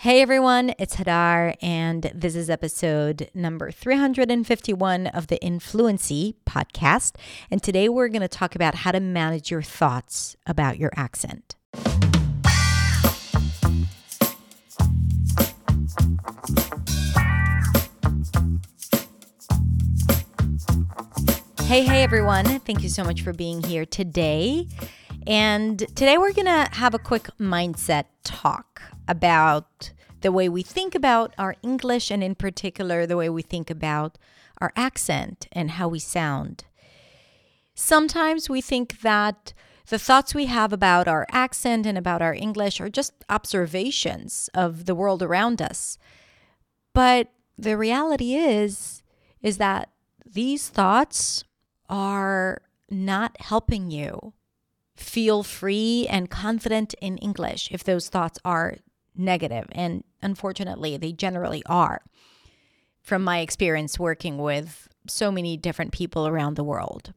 Hey everyone, it's Hadar, and this is episode number 351 of the Influency podcast. And today we're going to talk about how to manage your thoughts about your accent. Hey, hey everyone, thank you so much for being here today. And today we're going to have a quick mindset talk about the way we think about our English and, in particular, the way we think about our accent and how we sound. Sometimes we think that the thoughts we have about our accent and about our English are just observations of the world around us. But the reality is is that these thoughts are not helping you feel free and confident in English if those thoughts are negative. And unfortunately, they generally are. From my experience working with so many different people around the world.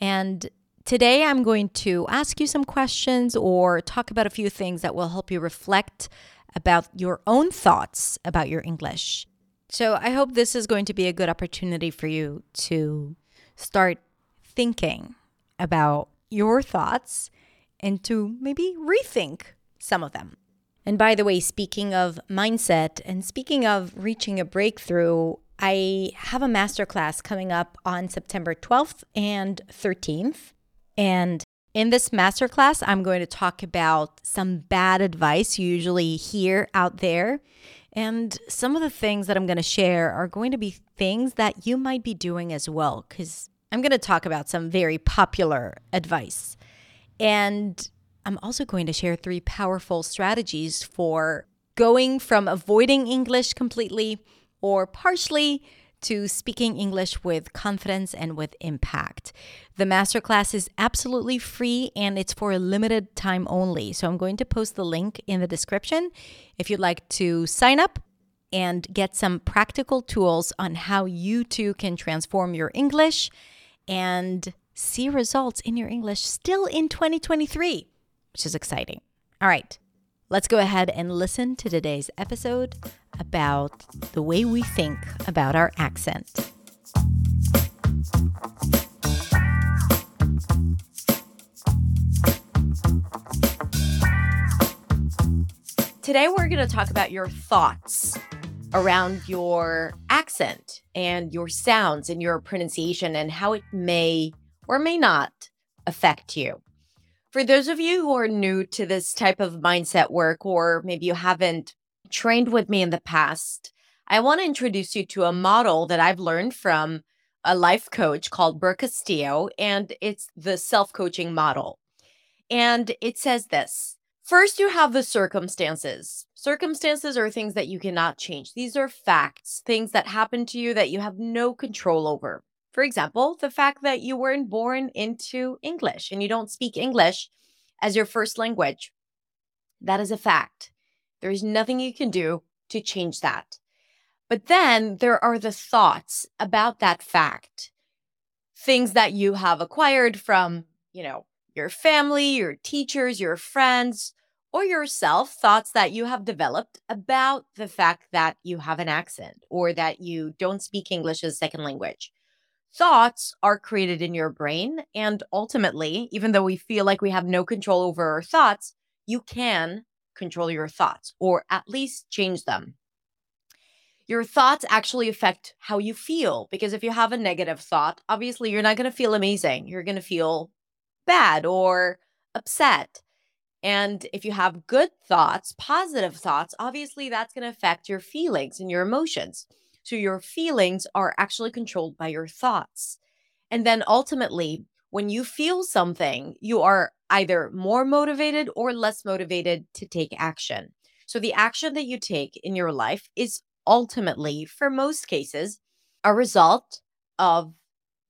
And today I'm going to ask you some questions or talk about a few things that will help you reflect about your own thoughts about your English. So I hope this is going to be a good opportunity for you to start thinking about your thoughts and to maybe rethink some of them. And by the way, speaking of mindset and speaking of reaching a breakthrough, I have a masterclass coming up on September 12th and 13th. And in this masterclass, I'm going to talk about some bad advice you usually hear out there. And some of the things that I'm going to share are going to be things that you might be doing as well, because I'm going to talk about some very popular advice. And I'm also going to share three powerful strategies for going from avoiding English completely or partially to speaking English with confidence and with impact. The masterclass is absolutely free and it's for a limited time only. So I'm going to post the link in the description if you'd like to sign up and get some practical tools on how you too can transform your English and see results in your English still in 2023 which is exciting. All right, let's go ahead and listen to today's episode about the way we think about our accent. Today, we're going to talk about your thoughts around your accent and your sounds and your pronunciation and how it may or may not affect you. For those of you who are new to this type of mindset work, or maybe you haven't trained with me in the past, I want to introduce you to a model that I've learned from a life coach called Brooke Castillo, and it's the self coaching model. And it says this First, you have the circumstances. Circumstances are things that you cannot change. These are facts, things that happen to you that you have no control over. For example, the fact that you weren't born into English and you don't speak English as your first language. That is a fact. There is nothing you can do to change that. But then there are the thoughts about that fact, things that you have acquired from, you know, your family, your teachers, your friends, or yourself, thoughts that you have developed about the fact that you have an accent or that you don't speak English as a second language thoughts are created in your brain. And ultimately, even though we feel like we have no control over our thoughts, you can control your thoughts or at least change them. Your thoughts actually affect how you feel because if you have a negative thought, obviously you're not going to feel amazing. You're going to feel bad or upset. And if you have good thoughts, positive thoughts, obviously that's going to affect your feelings and your emotions. So your feelings are actually controlled by your thoughts. And then ultimately, when you feel something, you are either more motivated or less motivated to take action. So the action that you take in your life is ultimately, for most cases, a result of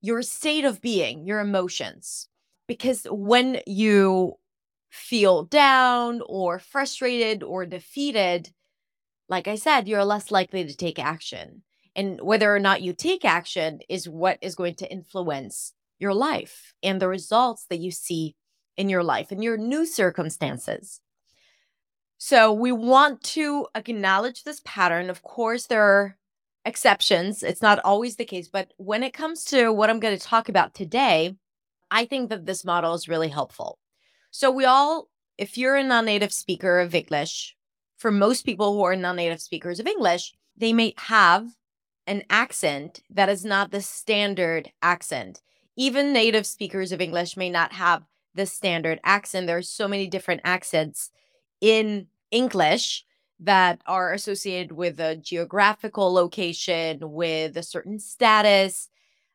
your state of being, your emotions. Because when you feel down or frustrated or defeated, like I said, you're less likely to take action. And whether or not you take action is what is going to influence your life and the results that you see in your life and your new circumstances. So we want to acknowledge this pattern. Of course, there are exceptions. It's not always the case. But when it comes to what I'm going to talk about today, I think that this model is really helpful. So we all, if you're a non native speaker of English, for most people who are non native speakers of English, they may have an accent that is not the standard accent. Even native speakers of English may not have the standard accent. There are so many different accents in English that are associated with a geographical location, with a certain status.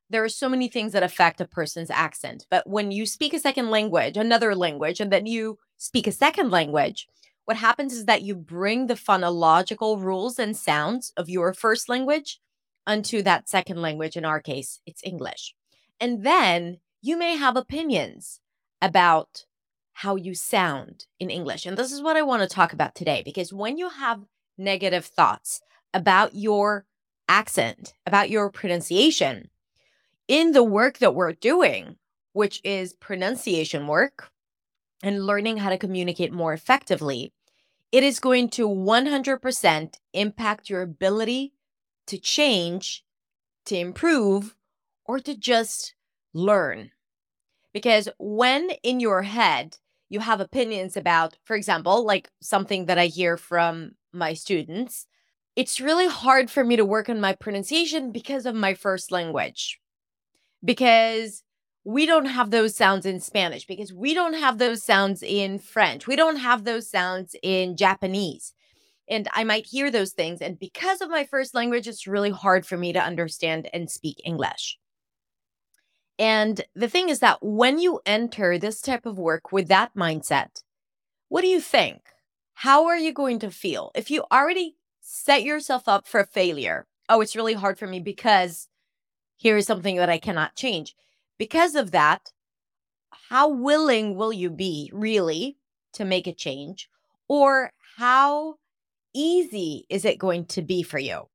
There are so many things that affect a person's accent. But when you speak a second language, another language, and then you speak a second language, what happens is that you bring the phonological rules and sounds of your first language unto that second language. In our case, it's English. And then you may have opinions about how you sound in English. And this is what I want to talk about today because when you have negative thoughts about your accent, about your pronunciation, in the work that we're doing, which is pronunciation work and learning how to communicate more effectively, it is going to 100% impact your ability to change, to improve, or to just learn. Because when in your head you have opinions about, for example, like something that I hear from my students, it's really hard for me to work on my pronunciation because of my first language. Because we don't have those sounds in Spanish, because we don't have those sounds in French, we don't have those sounds in Japanese. And I might hear those things. And because of my first language, it's really hard for me to understand and speak English. And the thing is that when you enter this type of work with that mindset, what do you think? How are you going to feel? If you already set yourself up for failure, oh, it's really hard for me because here is something that I cannot change. Because of that, how willing will you be really to make a change? Or how easy is it going to be for you?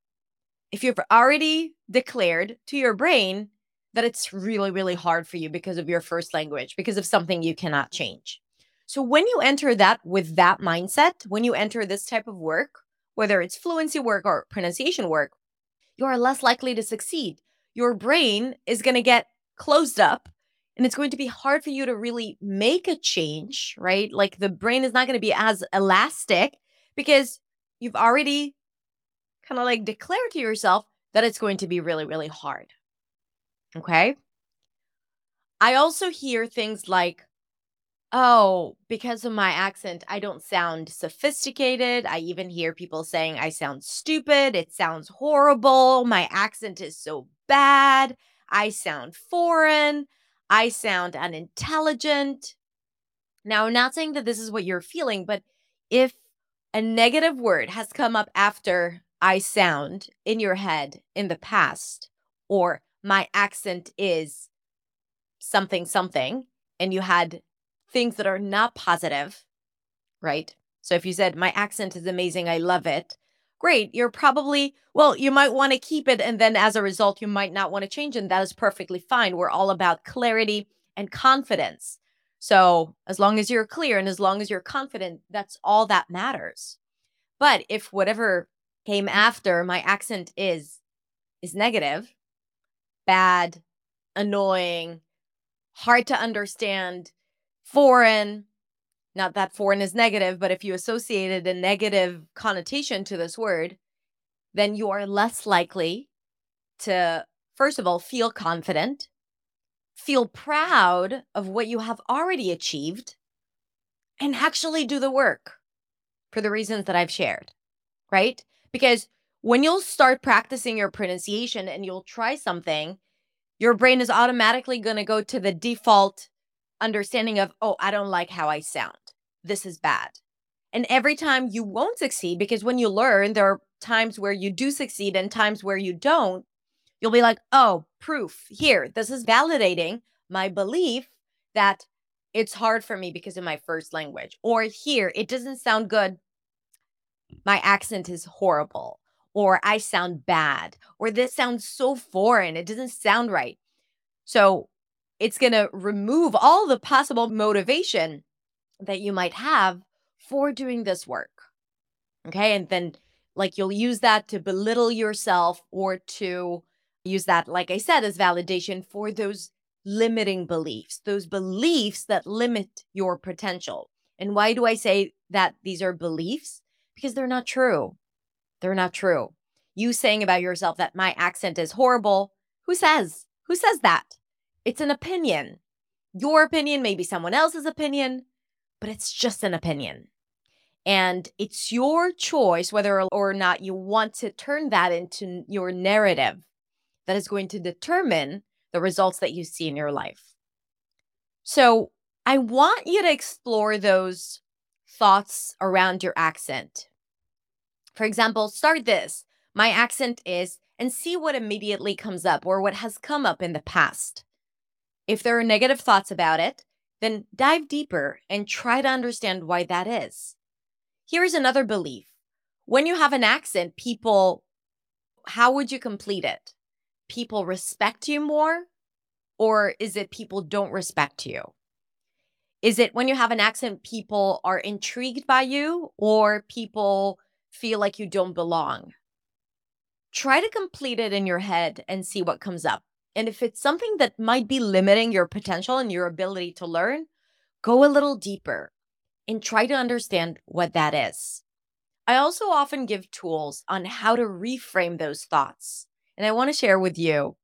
If you've already declared to your brain that it's really, really hard for you because of your first language, because of something you cannot change. So when you enter that with that mindset, when you enter this type of work, whether it's fluency work or pronunciation work, you are less likely to succeed. Your brain is going to get closed up and it's going to be hard for you to really make a change, right? Like the brain is not going to be as elastic because you've already kind of like declared to yourself that it's going to be really, really hard. Okay. I also hear things like, oh, because of my accent, I don't sound sophisticated. I even hear people saying I sound stupid. It sounds horrible. My accent is so bad. I sound foreign. I sound unintelligent. Now, I'm not saying that this is what you're feeling, but if a negative word has come up after I sound in your head in the past, or my accent is something something and you had things that are not positive, right? So if you said my accent is amazing, I love it. Great, you're probably well, you might want to keep it and then as a result you might not want to change and that is perfectly fine. We're all about clarity and confidence. So, as long as you're clear and as long as you're confident, that's all that matters. But if whatever came after my accent is is negative, bad, annoying, hard to understand, foreign. Not that foreign is negative, but if you associated a negative connotation to this word, then you are less likely to, first of all, feel confident, feel proud of what you have already achieved, and actually do the work for the reasons that I've shared, right? Because when you'll start practicing your pronunciation and you'll try something, your brain is automatically going to go to the default understanding of, oh, I don't like how I sound. This is bad. And every time you won't succeed, because when you learn, there are times where you do succeed and times where you don't, you'll be like, oh, proof here. This is validating my belief that it's hard for me because of my first language. Or here, it doesn't sound good. My accent is horrible or I sound bad, or this sounds so foreign. It doesn't sound right. So it's going to remove all the possible motivation that you might have for doing this work. Okay. And then, like, you'll use that to belittle yourself or to use that, like I said, as validation for those limiting beliefs, those beliefs that limit your potential. And why do I say that these are beliefs? Because they're not true. They're not true. You saying about yourself that my accent is horrible, who says? Who says that? It's an opinion. Your opinion may be someone else's opinion, but it's just an opinion. And it's your choice whether or not you want to turn that into your narrative that is going to determine the results that you see in your life. So I want you to explore those thoughts around your accent. For example, start this my accent is, and see what immediately comes up or what has come up in the past. If there are negative thoughts about it, then dive deeper and try to understand why that is. Here's another belief when you have an accent, people, how would you complete it? People respect you more, or is it people don't respect you? Is it when you have an accent, people are intrigued by you, or people feel like you don't belong? Try to complete it in your head and see what comes up. And if it's something that might be limiting your potential and your ability to learn, go a little deeper and try to understand what that is. I also often give tools on how to reframe those thoughts. And I want to share with you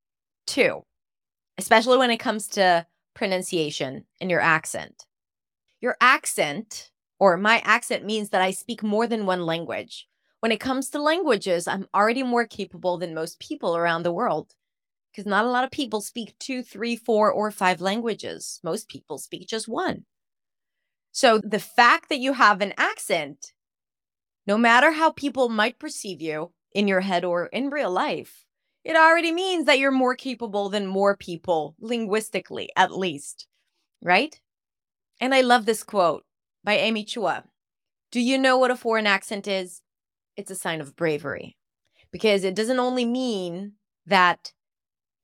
two, especially when it comes to pronunciation and your accent. Your accent, or my accent, means that I speak more than one language. When it comes to languages, I'm already more capable than most people around the world because not a lot of people speak two, three, four, or five languages. Most people speak just one. So the fact that you have an accent, no matter how people might perceive you in your head or in real life, it already means that you're more capable than more people, linguistically at least, right? And I love this quote by Amy Chua. Do you know what a foreign accent is? It's a sign of bravery because it doesn't only mean that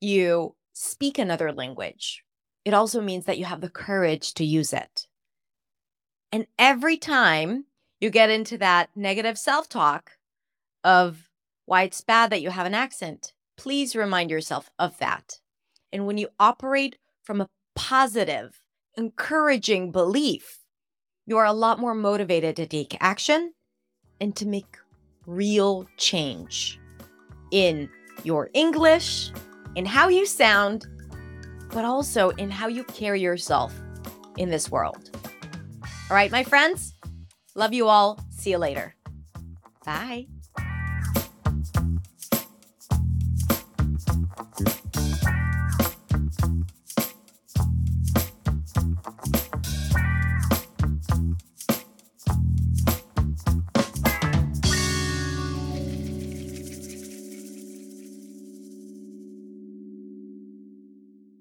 you speak another language, it also means that you have the courage to use it. And every time you get into that negative self talk of why it's bad that you have an accent, please remind yourself of that. And when you operate from a positive, encouraging belief, you are a lot more motivated to take action and to make real change in your English, in how you sound, but also in how you carry yourself in this world. All right, my friends, love you all. See you later. Bye.